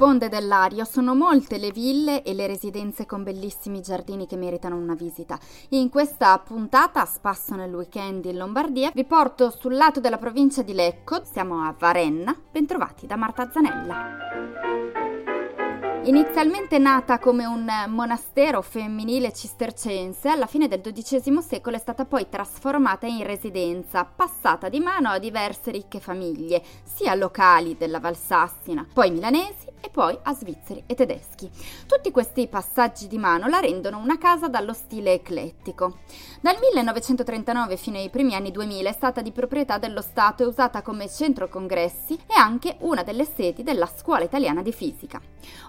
sponde dell'Ario sono molte le ville e le residenze con bellissimi giardini che meritano una visita. In questa puntata, spasso nel weekend in Lombardia, vi porto sul lato della provincia di Lecco, siamo a Varenna, bentrovati da Marta Zanella. Inizialmente nata come un monastero femminile cistercense, alla fine del XII secolo è stata poi trasformata in residenza, passata di mano a diverse ricche famiglie, sia locali della Valsassina, poi milanesi e poi a svizzeri e tedeschi. Tutti questi passaggi di mano la rendono una casa dallo stile eclettico. Dal 1939 fino ai primi anni 2000 è stata di proprietà dello Stato e usata come centro congressi e anche una delle sedi della Scuola Italiana di Fisica.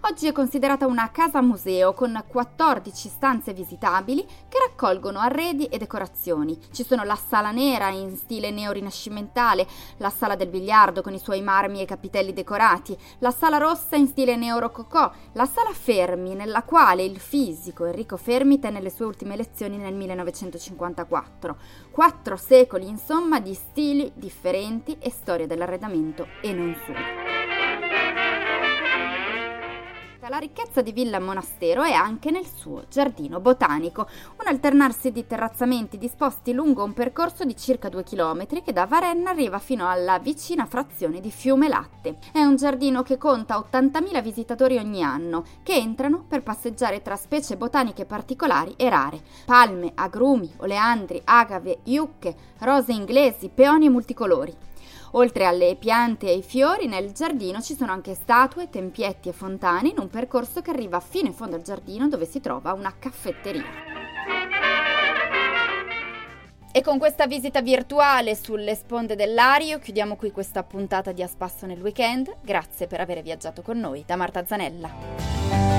Oggi è considerata una casa museo con 14 stanze visitabili che raccolgono arredi e decorazioni. Ci sono la sala nera in stile neorinascimentale, la sala del biliardo con i suoi marmi e capitelli decorati, la sala rossa in stile neorococò, la sala Fermi nella quale il fisico Enrico Fermi tenne le sue ultime lezioni nel 1954. Quattro secoli insomma di stili differenti e storia dell'arredamento e non solo. La ricchezza di Villa Monastero è anche nel suo giardino botanico, un alternarsi di terrazzamenti disposti lungo un percorso di circa due chilometri che da Varenna arriva fino alla vicina frazione di Fiume Latte. È un giardino che conta 80.000 visitatori ogni anno, che entrano per passeggiare tra specie botaniche particolari e rare. Palme, agrumi, oleandri, agave, iucche, rose inglesi, peoni multicolori. Oltre alle piante e ai fiori, nel giardino ci sono anche statue, tempietti e fontane in un percorso che arriva fino in fondo al giardino dove si trova una caffetteria. E con questa visita virtuale sulle sponde dell'Ario chiudiamo qui questa puntata di A Spasso nel weekend. Grazie per aver viaggiato con noi da Marta Zanella.